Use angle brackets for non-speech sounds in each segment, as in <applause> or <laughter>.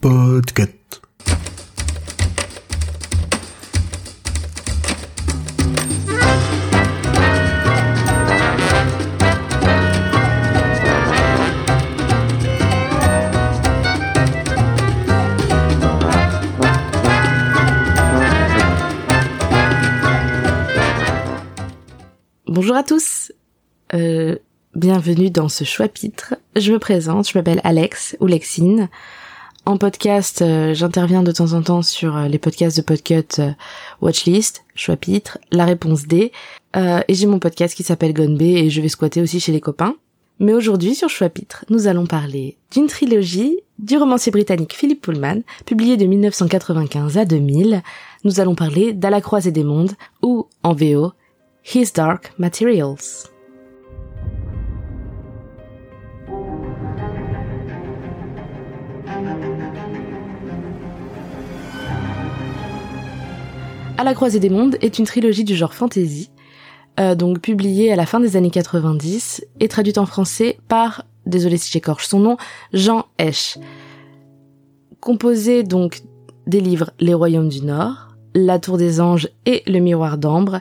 Podcast. Bonjour à tous. Euh, bienvenue dans ce chapitre. Je me présente, je m'appelle Alex ou Lexine. En podcast, euh, j'interviens de temps en temps sur euh, les podcasts de Podcut euh, Watchlist, chapitre, La Réponse D, euh, et j'ai mon podcast qui s'appelle Gone B et je vais squatter aussi chez les copains. Mais aujourd'hui, sur chapitre, nous allons parler d'une trilogie du romancier britannique Philip Pullman, publié de 1995 à 2000. Nous allons parler d'À la croisée des mondes, ou, en VO, His Dark Materials. À la croisée des mondes est une trilogie du genre fantasy, euh, donc publiée à la fin des années 90 et traduite en français par, désolé si j'écorche son nom, Jean Esch. Composée donc des livres Les Royaumes du Nord, La Tour des Anges et Le Miroir d'Ambre,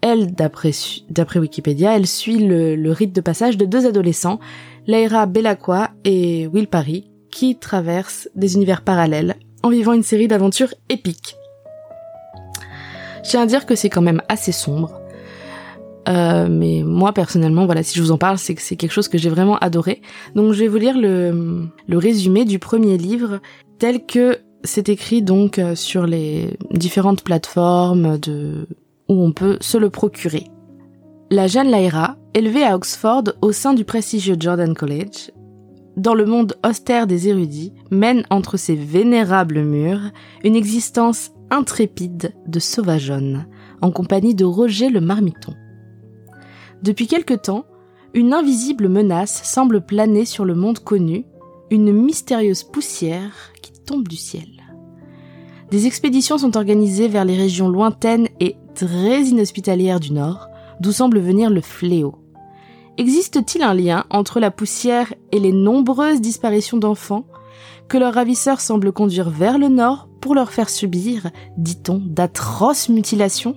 elle, d'après Wikipédia, elle suit le, le rite de passage de deux adolescents, Laira Bellacqua et Will Parry, qui traversent des univers parallèles en vivant une série d'aventures épiques. Je tiens à dire que c'est quand même assez sombre. Euh, mais moi personnellement, voilà, si je vous en parle, c'est que c'est quelque chose que j'ai vraiment adoré. Donc je vais vous lire le, le résumé du premier livre tel que c'est écrit donc euh, sur les différentes plateformes de où on peut se le procurer. La jeune Lyra, élevée à Oxford au sein du prestigieux Jordan College, dans le monde austère des érudits, mène entre ses vénérables murs une existence intrépide de sauvageonne, en compagnie de Roger le marmiton. Depuis quelque temps, une invisible menace semble planer sur le monde connu, une mystérieuse poussière qui tombe du ciel. Des expéditions sont organisées vers les régions lointaines et très inhospitalières du Nord, d'où semble venir le fléau. Existe-t-il un lien entre la poussière et les nombreuses disparitions d'enfants que leurs ravisseurs semblent conduire vers le Nord pour leur faire subir, dit-on, d'atroces mutilations?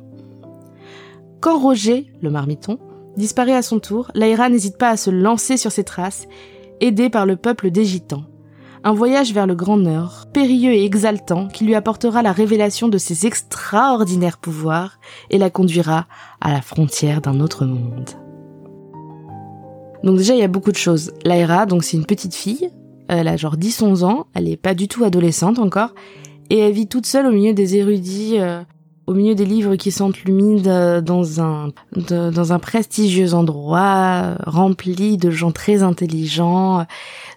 Quand Roger, le marmiton, disparaît à son tour, Laïra n'hésite pas à se lancer sur ses traces, aidé par le peuple des Gitans. Un voyage vers le Grand Nord, périlleux et exaltant, qui lui apportera la révélation de ses extraordinaires pouvoirs et la conduira à la frontière d'un autre monde. Donc déjà, il y a beaucoup de choses. Lyra, donc c'est une petite fille, elle a genre 10-11 ans, elle est pas du tout adolescente encore, et elle vit toute seule au milieu des érudits, euh, au milieu des livres qui sentent l'humide, euh, dans un dans un prestigieux endroit euh, rempli de gens très intelligents.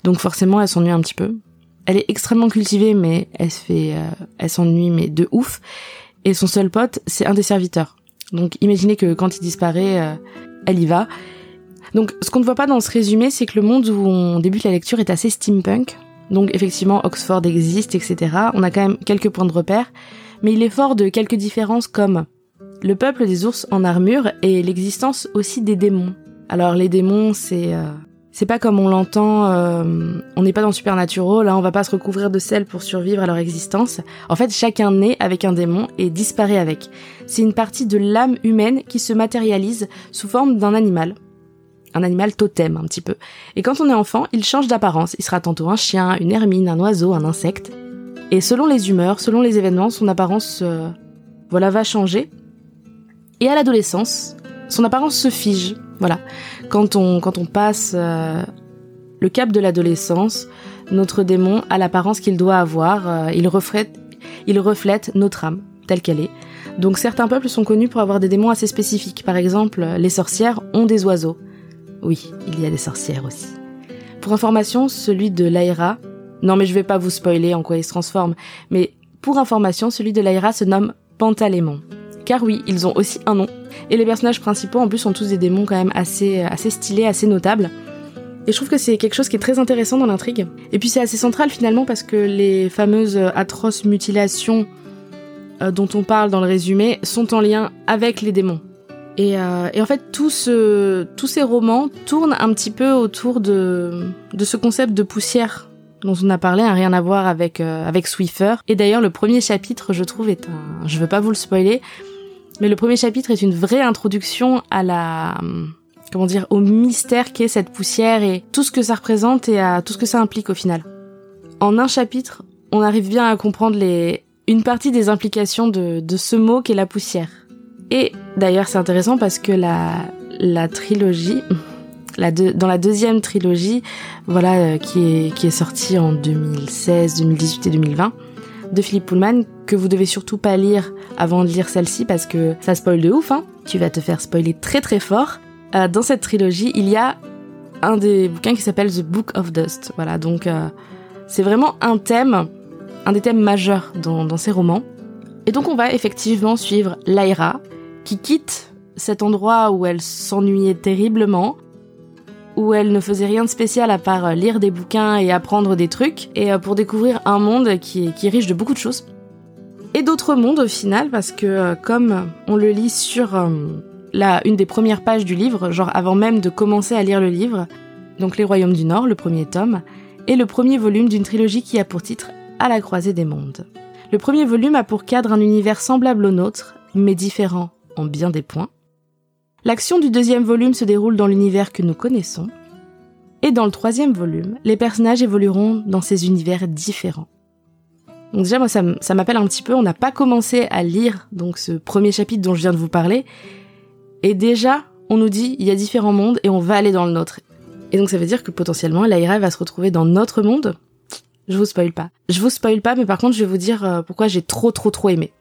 Donc forcément, elle s'ennuie un petit peu. Elle est extrêmement cultivée, mais elle se fait, elle s'ennuie mais de ouf. Et son seul pote, c'est un des serviteurs. Donc imaginez que quand il disparaît, elle y va. Donc ce qu'on ne voit pas dans ce résumé, c'est que le monde où on débute la lecture est assez steampunk. Donc effectivement, Oxford existe, etc. On a quand même quelques points de repère, mais il est fort de quelques différences comme le peuple des ours en armure et l'existence aussi des démons. Alors les démons, c'est euh, c'est pas comme on l'entend, euh, on n'est pas dans Supernatural, là on va pas se recouvrir de sel pour survivre à leur existence. En fait, chacun naît avec un démon et disparaît avec. C'est une partie de l'âme humaine qui se matérialise sous forme d'un animal. Un animal totem un petit peu. Et quand on est enfant, il change d'apparence. Il sera tantôt un chien, une hermine, un oiseau, un insecte. Et selon les humeurs, selon les événements, son apparence euh, voilà va changer. Et à l'adolescence, son apparence se fige. Voilà. Quand on quand on passe euh, le cap de l'adolescence, notre démon a l'apparence qu'il doit avoir. euh, il reflète il reflète notre âme telle qu'elle est. Donc certains peuples sont connus pour avoir des démons assez spécifiques. Par exemple, les sorcières ont des oiseaux. Oui, il y a des sorcières aussi. Pour information, celui de Lyra, non mais je vais pas vous spoiler en quoi il se transforme, mais pour information, celui de Lyra se nomme Pantalémon. Car oui, ils ont aussi un nom. Et les personnages principaux en plus sont tous des démons quand même assez, stylés, assez notables. Et je trouve que c'est quelque chose qui est très intéressant dans l'intrigue. Et puis c'est assez central finalement parce que les fameuses atroces mutilations euh, dont on parle dans le résumé sont en lien avec les démons. Et, euh, et en fait, tout ce, tous ces romans tournent un petit peu autour de, de ce concept de poussière dont on a parlé, n'a rien à voir avec, euh, avec Swiffer. Et d'ailleurs, le premier chapitre, je trouve, est un... Je veux pas vous le spoiler, mais le premier chapitre est une vraie introduction à la... Comment dire Au mystère qu'est cette poussière et tout ce que ça représente et à tout ce que ça implique au final. En un chapitre, on arrive bien à comprendre les... une partie des implications de, de ce mot qu'est la poussière. Et d'ailleurs, c'est intéressant parce que la, la trilogie, la dans la deuxième trilogie, voilà, euh, qui est, qui est sortie en 2016, 2018 et 2020, de Philippe Pullman, que vous devez surtout pas lire avant de lire celle-ci parce que ça spoil de ouf, hein. Tu vas te faire spoiler très très fort. Euh, dans cette trilogie, il y a un des bouquins qui s'appelle The Book of Dust. Voilà, donc euh, c'est vraiment un thème, un des thèmes majeurs dans, dans ces romans. Et donc on va effectivement suivre Lyra, qui quitte cet endroit où elle s'ennuyait terriblement, où elle ne faisait rien de spécial à part euh, lire des bouquins et apprendre des trucs, et euh, pour découvrir un monde qui est, est riche de beaucoup de choses. Et d'autres mondes au final, parce que euh, comme on le lit sur une des premières pages du livre, genre avant même de commencer à lire le livre, donc Les Royaumes du Nord, le premier tome, et le premier volume d'une trilogie qui a pour titre À la croisée des mondes. Le premier volume a pour cadre un univers semblable au nôtre, mais différent en bien des points. L'action du deuxième volume se déroule dans l'univers que nous connaissons. Et dans le troisième volume, les personnages évolueront dans ces univers différents. Donc déjà, moi, ça m'appelle un petit peu. On n'a pas commencé à lire donc ce premier chapitre dont je viens de vous parler. Et déjà, on nous dit, il y a différents mondes et on va aller dans le nôtre. Et donc ça veut dire que potentiellement, Lyra va se retrouver dans notre monde. Je vous spoil pas. Je vous spoil pas, mais par contre, je vais vous dire euh, pourquoi j'ai trop trop trop aimé.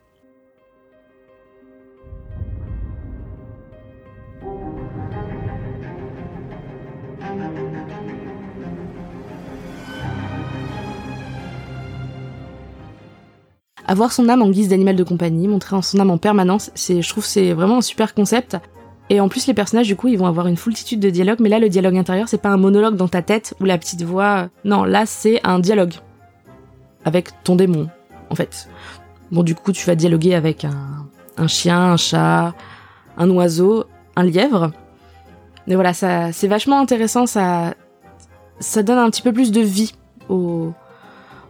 Avoir son âme en guise d'animal de compagnie, montrer son âme en permanence, c'est, je trouve c'est vraiment un super concept. Et en plus, les personnages, du coup, ils vont avoir une foultitude de dialogues, mais là, le dialogue intérieur, c'est pas un monologue dans ta tête ou la petite voix. Non, là, c'est un dialogue. Avec ton démon, en fait. Bon, du coup, tu vas dialoguer avec un, chien, un chat, un oiseau, un lièvre. Mais voilà, ça, c'est vachement intéressant, ça, ça donne un petit peu plus de vie au,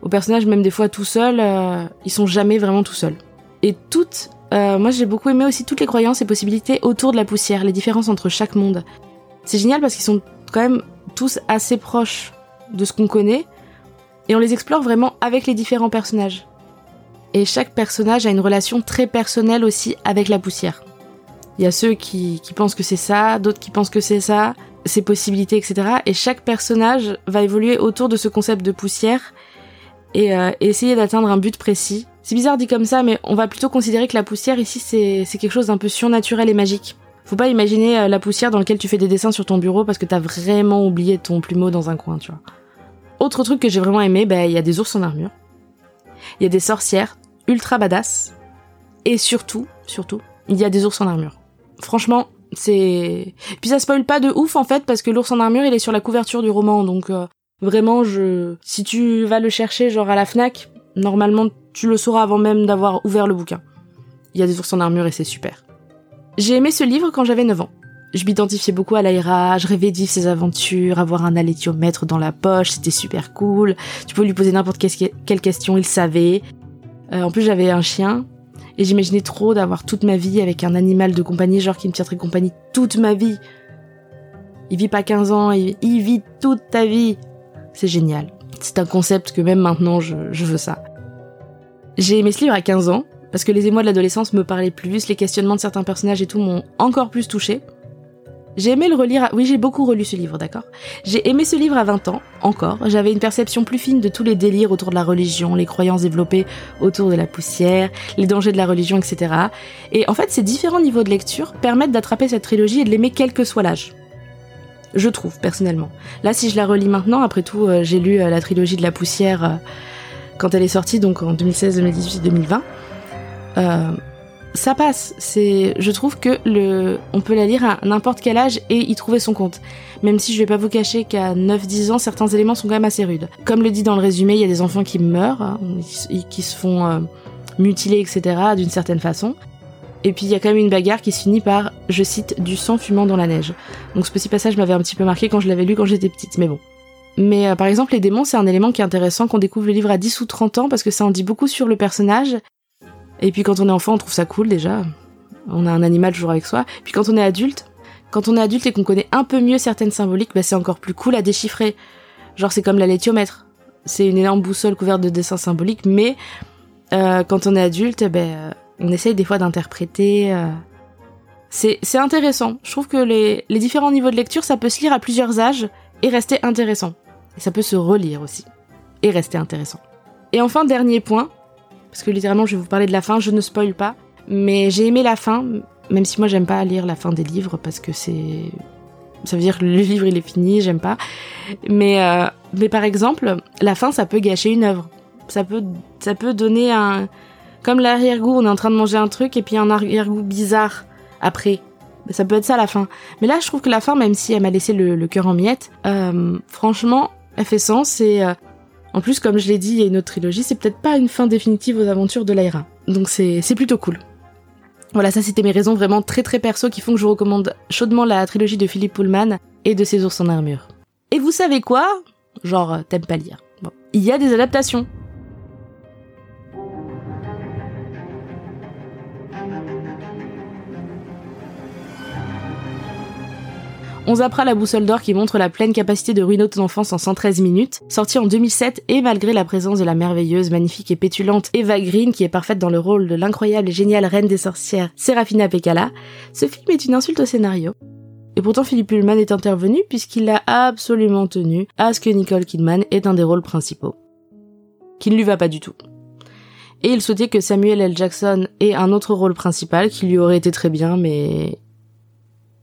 aux personnages, même des fois tout seuls, euh, ils sont jamais vraiment tout seuls. Et toutes, euh, moi j'ai beaucoup aimé aussi toutes les croyances et possibilités autour de la poussière, les différences entre chaque monde. C'est génial parce qu'ils sont quand même tous assez proches de ce qu'on connaît, et on les explore vraiment avec les différents personnages. Et chaque personnage a une relation très personnelle aussi avec la poussière. Il y a ceux qui, qui pensent que c'est ça, d'autres qui pensent que c'est ça, ses possibilités, etc. Et chaque personnage va évoluer autour de ce concept de poussière et, euh, essayer d'atteindre un but précis. C'est bizarre dit comme ça, mais on va plutôt considérer que la poussière ici c'est quelque chose d'un peu surnaturel et magique. Faut pas imaginer euh, la poussière dans laquelle tu fais des dessins sur ton bureau parce que t'as vraiment oublié ton plumeau dans un coin, tu vois. Autre truc que j'ai vraiment aimé, bah il y a des ours en armure, il y a des sorcières ultra badass, et surtout, surtout, il y a des ours en armure. Franchement, c'est puis ça spoil pas de ouf en fait parce que l'ours en armure il est sur la couverture du roman donc euh, Vraiment, je, si tu vas le chercher genre à la Fnac, normalement tu le sauras avant même d'avoir ouvert le bouquin. Il y a des ours en armure et c'est super. J'ai aimé ce livre quand j'avais 9 ans. Je m'identifiais beaucoup à Laïra, je rêvais de vivre ses aventures, avoir un alétiomètre dans la poche, c'était super cool. Tu pouvais lui poser n'importe quelle question, il savait. Euh, en plus, j'avais un chien, et j'imaginais trop d'avoir toute ma vie avec un animal de compagnie, genre qui me tiendrait compagnie toute ma vie. Il vit pas 15 ans, il vit toute ta vie. C'est génial. C'est un concept que même maintenant je, veux ça. J'ai aimé ce livre à 15 ans, parce que les émois de l'adolescence me parlaient plus, les questionnements de certains personnages et tout m'ont encore plus touché. J'ai aimé le relire à... Oui, j'ai beaucoup relu ce livre, d'accord J'ai aimé ce livre à 20 ans, encore. J'avais une perception plus fine de tous les délires autour de la religion, les croyances développées autour de la poussière, les dangers de la religion, etc. Et en fait, ces différents niveaux de lecture permettent d'attraper cette trilogie et de l'aimer quel que soit l'âge je trouve personnellement. Là, si je la relis maintenant, après tout, euh, j'ai lu euh, la trilogie de la poussière euh, quand elle est sortie, donc en 2016, 2018, 2020. ça passe. C'est, je trouve que le, on peut la lire à n'importe quel âge et y trouver son compte. Même si je vais pas vous cacher qu'à 9-10 ans, certains éléments sont quand même assez rudes. Comme le dit dans le résumé, il y a des enfants qui meurent, hein, qui se font mutiler, etc. d'une certaine façon. Et puis il y a quand même une bagarre qui se finit par, je cite, du sang fumant dans la neige. Donc ce petit passage m'avait un petit peu marqué quand je l'avais lu quand j'étais petite, mais bon. Mais euh, par exemple, les démons, c'est un élément qui est intéressant qu'on découvre le livre à 10 ou 30 ans parce que ça en dit beaucoup sur le personnage. Et puis quand on est enfant, on trouve ça cool déjà. On a un animal toujours avec soi. Puis quand on est adulte, quand on est adulte et qu'on connaît un peu mieux certaines symboliques, bah, c'est encore plus cool à déchiffrer. Genre c'est comme la laitiomètre. C'est une énorme boussole couverte de dessins symboliques, mais euh, quand on est adulte, eh ben, euh, on essaye des fois d'interpréter. Euh. C'est, intéressant. Je trouve que les, différents niveaux de lecture, ça peut se lire à plusieurs âges et rester intéressant. Et ça peut se relire aussi et rester intéressant. Et enfin, dernier point, parce que littéralement je vais vous parler de la fin, je ne spoil pas, mais j'ai aimé la fin, même si moi j'aime pas lire la fin des livres parce que c'est ça veut dire que le livre il est fini, j'aime pas. Mais mais par exemple, la fin ça peut gâcher une œuvre ça peut donner un, comme l'arrière-goût, on est en train de manger un truc et puis un arrière-goût bizarre après. Ça peut être ça la fin. Mais là, je trouve que la fin, même si elle m'a laissé le, cœur en miettes, euh, franchement, elle fait sens et euh, en plus, comme je l'ai dit, il y a une autre trilogie, c'est peut-être pas une fin définitive aux aventures de Lyra. Donc c'est, plutôt cool. Voilà, ça c'était mes raisons vraiment très très perso qui font que je recommande chaudement la trilogie de Philippe Pullman et de ses ours en armure. Et vous savez quoi? Genre, t'aimes pas lire. Bon. Il y a des adaptations. On zappera la boussole d'or qui montre la pleine capacité de ruiner ton enfance en 113 minutes, sorti en 2007 et malgré la présence de la merveilleuse, magnifique et pétulante Eva Green qui est parfaite dans le rôle de l'incroyable et géniale reine des sorcières Serafina Pekala, ce film est une insulte au scénario. Et pourtant Philippe Pullman est intervenu puisqu'il a absolument tenu à ce que Nicole Kidman ait un des rôles principaux. Qui ne lui va pas du tout. Et il souhaitait que Samuel L. Jackson ait un autre rôle principal qui lui aurait été très bien mais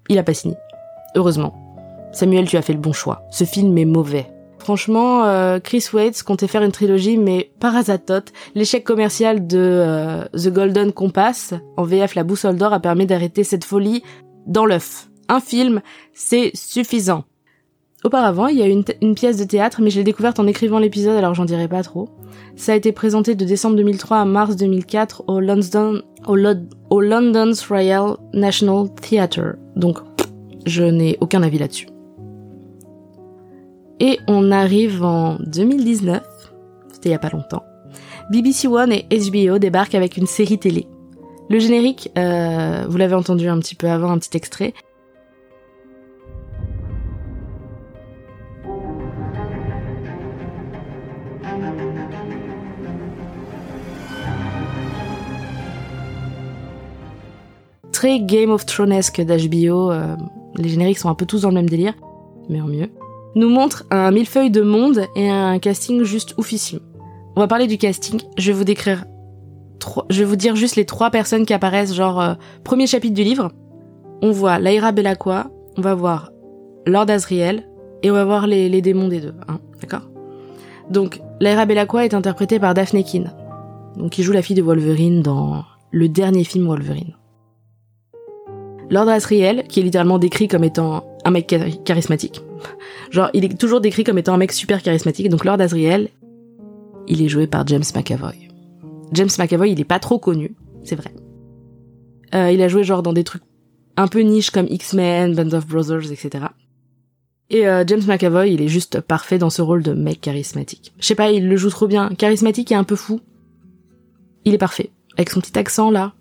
il a pas signé. Heureusement. Samuel, tu as fait le bon choix. Ce film est mauvais. Franchement, euh, Chris Waits comptait faire une trilogie, mais par azatote, l'échec commercial de euh, The Golden Compass, en VF La Boussole d'Or, a permis d'arrêter cette folie dans l'œuf. Un film, c'est suffisant. Auparavant, il y a une, une pièce de théâtre, mais je l'ai découverte en écrivant l'épisode, alors j'en dirai pas trop. Ça a été présenté de décembre 2003 à mars 2004 au London, au, au London's Royal National Theatre. Donc, je n'ai aucun avis là-dessus. Et on arrive en 2019, c'était il y a pas longtemps. BBC One et HBO débarquent avec une série télé. Le générique, euh, vous l'avez entendu un petit peu avant, un petit extrait. Très Game of Thronesque d'HBO, euh, les génériques sont un peu tous dans le même délire, mais en mieux, nous montre un millefeuille de monde et un casting juste oufissime. On va parler du casting, je vais vous décrire je vais vous dire juste les trois personnes qui apparaissent, genre euh, premier chapitre du livre. On voit Lyra Belacqua, on va voir Lord Asriel et on va voir les, démons des deux, hein, d'accord? Donc Lyra Belacqua est interprétée par Daphne Keane, donc qui joue la fille de Wolverine dans le dernier film Wolverine. Lord Asriel, qui est littéralement décrit comme étant un mec charismatique. Genre, il est toujours décrit comme étant un mec super charismatique. Donc Lord Asriel, il est joué par James McAvoy. James McAvoy, il est pas trop connu, c'est vrai. Euh, il a joué genre dans des trucs un peu niche comme X-Men, Band of Brothers, etc. Et euh, James McAvoy, il est juste parfait dans ce rôle de mec charismatique. Je sais pas, il le joue trop bien. Charismatique et un peu fou. Il est parfait. Avec son petit accent là,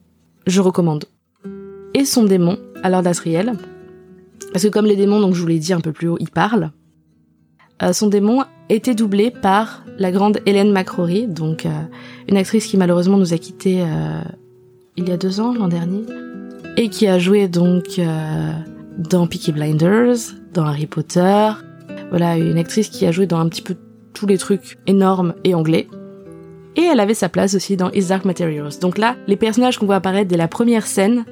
je recommande et son démon à Lord Asriel. Parce que comme les démons, donc je vous l'ai dit un peu plus haut, ils parlent. Euh, son démon était doublé par la grande Hélène McRory, donc euh, une actrice qui malheureusement nous a quittés euh, il y a deux ans, l'an dernier, et qui a joué donc dans Peaky Blinders, dans Harry Potter. Voilà, une actrice qui a joué dans un petit peu tous les trucs énormes et anglais. Et elle avait sa place aussi dans His Dark Materials. Donc là, les personnages qu'on voit apparaître dès la première scène,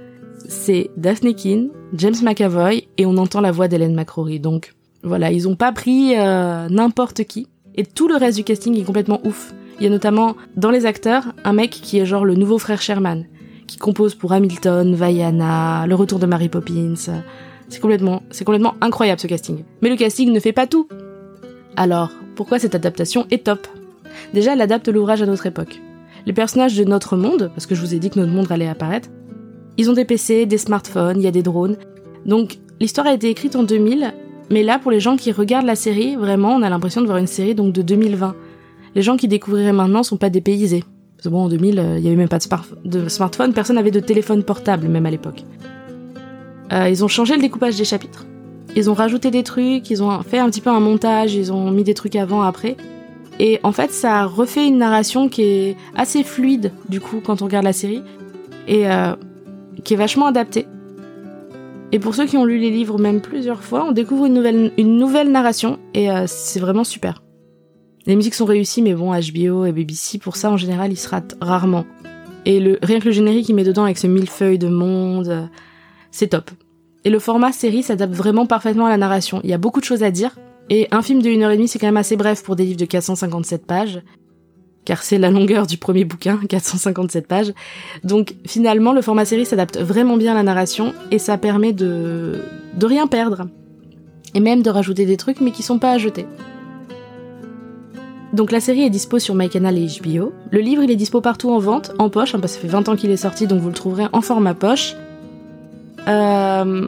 c'est Daphne Keane, James McAvoy et on entend la voix d'Hélène McRory. Donc voilà, ils ont pas pris euh, n'importe qui. Et tout le reste du casting est complètement ouf. Il y a notamment dans les acteurs un mec qui est genre le nouveau frère Sherman, qui compose pour Hamilton, Vaiana, Le Retour de Mary Poppins. C'est c'est complètement incroyable ce casting. Mais le casting ne fait pas tout. Alors, pourquoi cette adaptation est top? Déjà, elle adapte l'ouvrage à notre époque. Les personnages de notre monde, parce que je vous ai dit que notre monde allait apparaître, Ils ont des PC, des smartphones, il y a des drones. Donc l'histoire a été écrite en 2000, mais là pour les gens qui regardent la série, vraiment on a l'impression de voir une série donc de 2020. Les gens qui découvriraient maintenant sont pas dépaysés. Parce que bon en 2000, euh, il y avait même pas de, smartphone, personne n'avait de téléphone portable même à l'époque. Euh, ils ont changé le découpage des chapitres. Ils ont rajouté des trucs, ils ont fait un petit peu un montage, ils ont mis des trucs avant, après. Et en fait, ça refait une narration qui est assez fluide, du coup, quand on regarde la série, et euh, qui est vachement adaptée. Et pour ceux qui ont lu les livres même plusieurs fois, on découvre une nouvelle, une nouvelle narration, et euh, c'est vraiment super. Les musiques sont réussies, mais bon, HBO et BBC, pour ça, en général, ils se ratent rarement. Et le, rien que le générique qu'il met dedans avec ce millefeuille de monde, euh, c'est top. Et le format série s'adapte vraiment parfaitement à la narration. Il y a beaucoup de choses à dire. Et un film de 1h30, c'est quand même assez bref pour des livres de 457 pages. Car c'est la longueur du premier bouquin, <laughs> 457 pages. Donc finalement, le format série s'adapte vraiment bien à la narration et ça permet de, de rien perdre. Et même de rajouter des trucs mais qui sont pas à jeter. Donc la série est dispo sur MyCanal et HBO. Le livre il est dispo partout en vente, en poche, hein, parce que ça fait 20 ans qu'il est sorti donc vous le trouverez en format poche. Euh,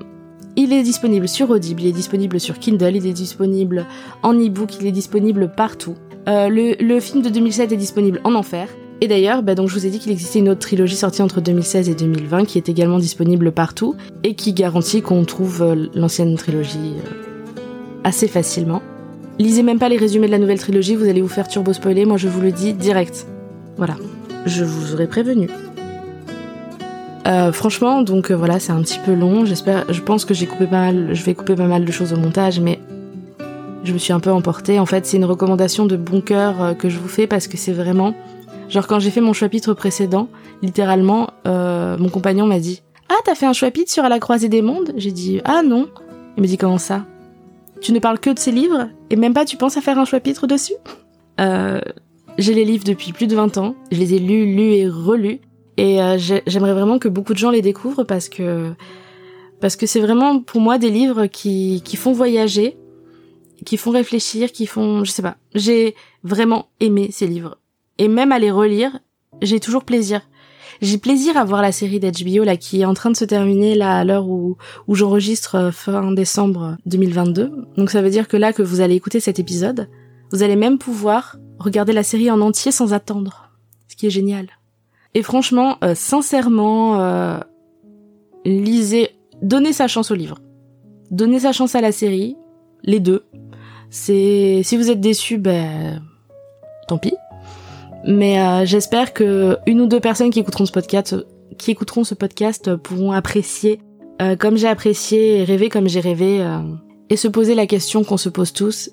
il est disponible sur Audible, il est disponible sur Kindle, il est disponible en e-book, il est disponible partout. Euh, le, film de 2007 est disponible en enfer. Et d'ailleurs, bah donc je vous ai dit qu'il existait une autre trilogie sortie entre 2016 et 2020 qui est également disponible partout et qui garantit qu'on trouve euh, l'ancienne trilogie assez facilement. Lisez même pas les résumés de la nouvelle trilogie, vous allez vous faire turbo spoiler, moi je vous le dis direct. Voilà, je vous aurais prévenu. Euh, franchement, donc euh, voilà, c'est un petit peu long. J'espère, je pense que j'ai coupé pas mal, je vais couper pas mal de choses au montage, mais je me suis un peu emportée. En fait, c'est une recommandation de bon cœur euh, que je vous fais parce que c'est vraiment, genre quand j'ai fait mon chapitre précédent, littéralement, mon compagnon m'a dit Ah, t'as fait un chapitre sur la croisée des mondes? J'ai dit Ah non. Il me dit Comment ça? Tu ne parles que de ces livres et même pas tu penses à faire un chapitre dessus? J'ai les livres depuis plus de 20 ans. Je les ai lus, lus et relus. Et euh, j'aimerais vraiment que beaucoup de gens les découvrent parce que parce que c'est vraiment pour moi des livres qui qui font voyager, qui font réfléchir, qui font je sais pas. J'ai vraiment aimé ces livres et même à les relire, j'ai toujours plaisir. J'ai plaisir à voir la série d'HBO là qui est en train de se terminer là à l'heure où où j'enregistre euh, fin décembre 2022. Donc ça veut dire que là que vous allez écouter cet épisode, vous allez même pouvoir regarder la série en entier sans attendre. Ce qui est génial. Et franchement, euh, sincèrement, euh, lisez, donnez sa chance au livre. Donnez sa chance à la série, les deux. C'est si vous êtes déçus, ben tant pis. Mais euh, j'espère que une ou deux personnes qui écouteront ce podcast, qui écouteront ce podcast, pourront apprécier comme j'ai apprécié, et rêver comme j'ai rêvé, et se poser la question qu'on se pose tous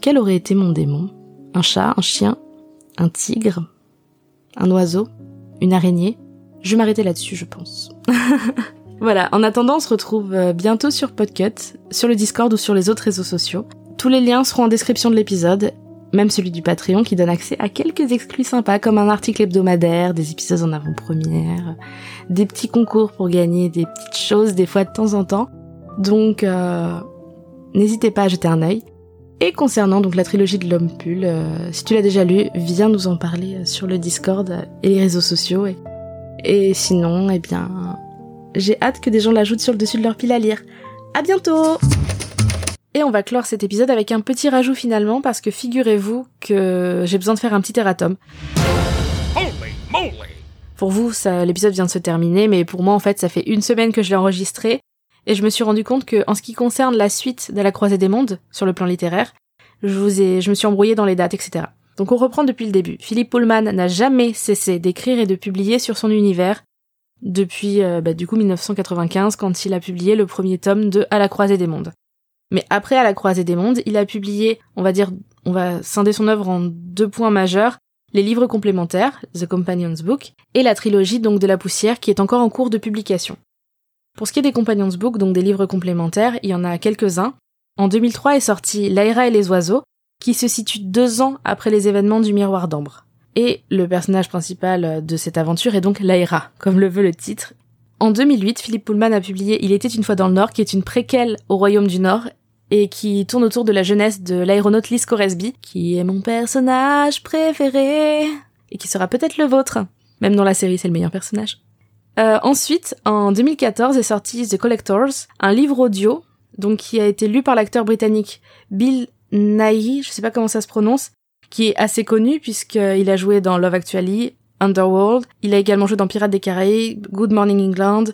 quel aurait été mon démon? Un chat, un chien, un tigre, un oiseau une araignée? Je vais m'arrêter là-dessus, je pense. <laughs> voilà, en attendant, on se retrouve euh, bientôt sur Podcut, sur le Discord ou sur les autres réseaux sociaux. Tous les liens seront en description de l'épisode, même celui du Patreon qui donne accès à quelques exclus sympas comme un article hebdomadaire, des épisodes en avant-première, des petits concours pour gagner des petites choses des fois de temps en temps. Donc euh, n'hésitez pas à jeter un œil. Et concernant donc la trilogie de l'homme pull, euh, si tu l'as déjà lu, viens nous en parler euh, sur le Discord et les réseaux sociaux. Et, et sinon, eh bien, j'ai hâte que des gens l'ajoutent sur le dessus de leur pile à lire. À bientôt Et on va clore cet épisode avec un petit rajout finalement parce que figurez-vous que j'ai besoin de faire un petit erratum. Pour vous, l'épisode vient de se terminer, mais pour moi en fait ça fait une semaine que je l'ai enregistré et je me suis rendu compte que, en ce qui concerne la suite de la Croisée des Mondes, sur le plan littéraire, je vous ai, je me suis embrouillé dans les dates, etc. Donc on reprend depuis le début. Philippe Pullman n'a jamais cessé d'écrire et de publier sur son univers depuis, euh, bah, du coup, 1995, quand il a publié le premier tome de À la Croisée des Mondes. Mais après À la Croisée des Mondes, il a publié, on va dire, on va scinder son œuvre en deux points majeurs, les livres complémentaires, The Companion's Book, et la trilogie donc de la poussière qui est encore en cours de publication. Pour ce qui est des Companions Book, donc des livres complémentaires, il y en a quelques-uns. En 2003 est sorti L'aira et les oiseaux, qui se situe deux ans après les événements du miroir d'ambre. Et le personnage principal de cette aventure est donc Laira, comme le veut le titre. En 2008, Philippe Pullman a publié Il était une fois dans le Nord, qui est une préquelle au Royaume du Nord, et qui tourne autour de la jeunesse de l'aéronaute Liz Coresby, qui est mon personnage préféré, et qui sera peut-être le vôtre. Même dans la série, c'est le meilleur personnage. Euh, ensuite, en 2014 est sorti The Collectors, un livre audio, donc qui a été lu par l'acteur britannique Bill Nighy, je sais pas comment ça se prononce, qui est assez connu puisqu'il a joué dans Love Actually, Underworld, il a également joué dans Pirates des Caraïbes, Good Morning England,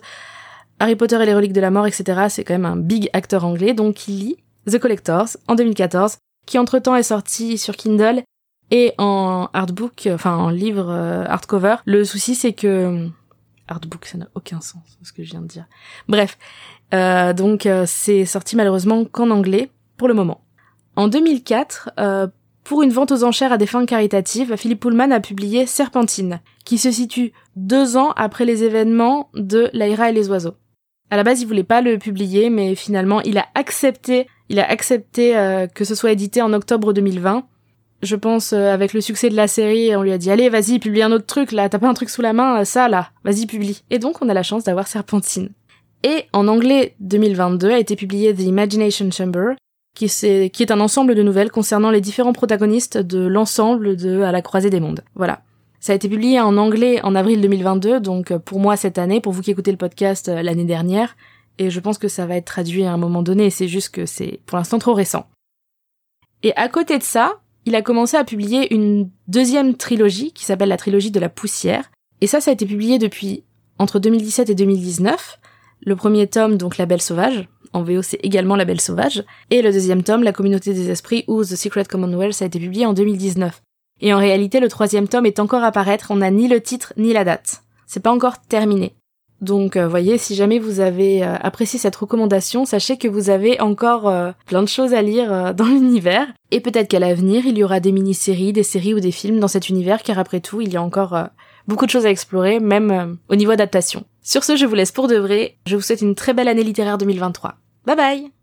Harry Potter et les reliques de la mort, etc. C'est quand même un big acteur anglais, donc il lit The Collectors en 2014, qui entre-temps est sorti sur Kindle et en artbook, enfin en livre euh, hardcover. Le souci c'est que artbook, ça n'a aucun sens, ce que je viens de dire. Bref, euh, donc euh, c'est sorti malheureusement qu'en anglais pour le moment. En 2004, euh, pour une vente aux enchères à des fins caritatives, Philippe Pullman a publié Serpentine, qui se situe deux ans après les événements de Laïra et les oiseaux. À la base, il voulait pas le publier, mais finalement, il a accepté, il a accepté euh, que ce soit édité en octobre 2020 je pense, euh, avec le succès de la série, on lui a dit allez, vas-y, publie un autre truc là, t'as pas un truc sous la main, euh, ça là, vas-y, publie. Et donc on a la chance d'avoir Serpentine. Et en anglais 2022 a été publié The Imagination Chamber, qui, est, un ensemble de nouvelles concernant les différents protagonistes de l'ensemble de À la croisée des mondes. Voilà. Ça a été publié en anglais en avril 2022, donc euh, pour moi cette année, pour vous qui écoutez le podcast l'année dernière, et je pense que ça va être traduit à un moment donné, c'est juste que c'est pour l'instant trop récent. Et à côté de ça, il a commencé à publier une deuxième trilogie qui s'appelle la trilogie de la poussière. Et ça, ça a été publié depuis entre 2017 et 2019. Le premier tome, donc La Belle Sauvage, en VO c'est également La Belle Sauvage, et le deuxième tome, La Communauté des Esprits ou The Secret Commonwealth, a été publié en 2019. Et en réalité, le troisième tome est encore à paraître, on n'a ni le titre ni la date. C'est pas encore terminé. Donc, euh, voyez, si jamais vous avez euh, apprécié cette recommandation, sachez que vous avez encore euh, plein de choses à lire dans <laughs> l'univers. Et peut-être qu'à l'avenir, il y aura des mini-séries, des séries ou des films dans cet univers, car après tout, il y a encore beaucoup de choses à explorer, même au niveau adaptation. Sur ce, je vous laisse pour de vrai. Je vous souhaite une très belle année littéraire 2023. Bye bye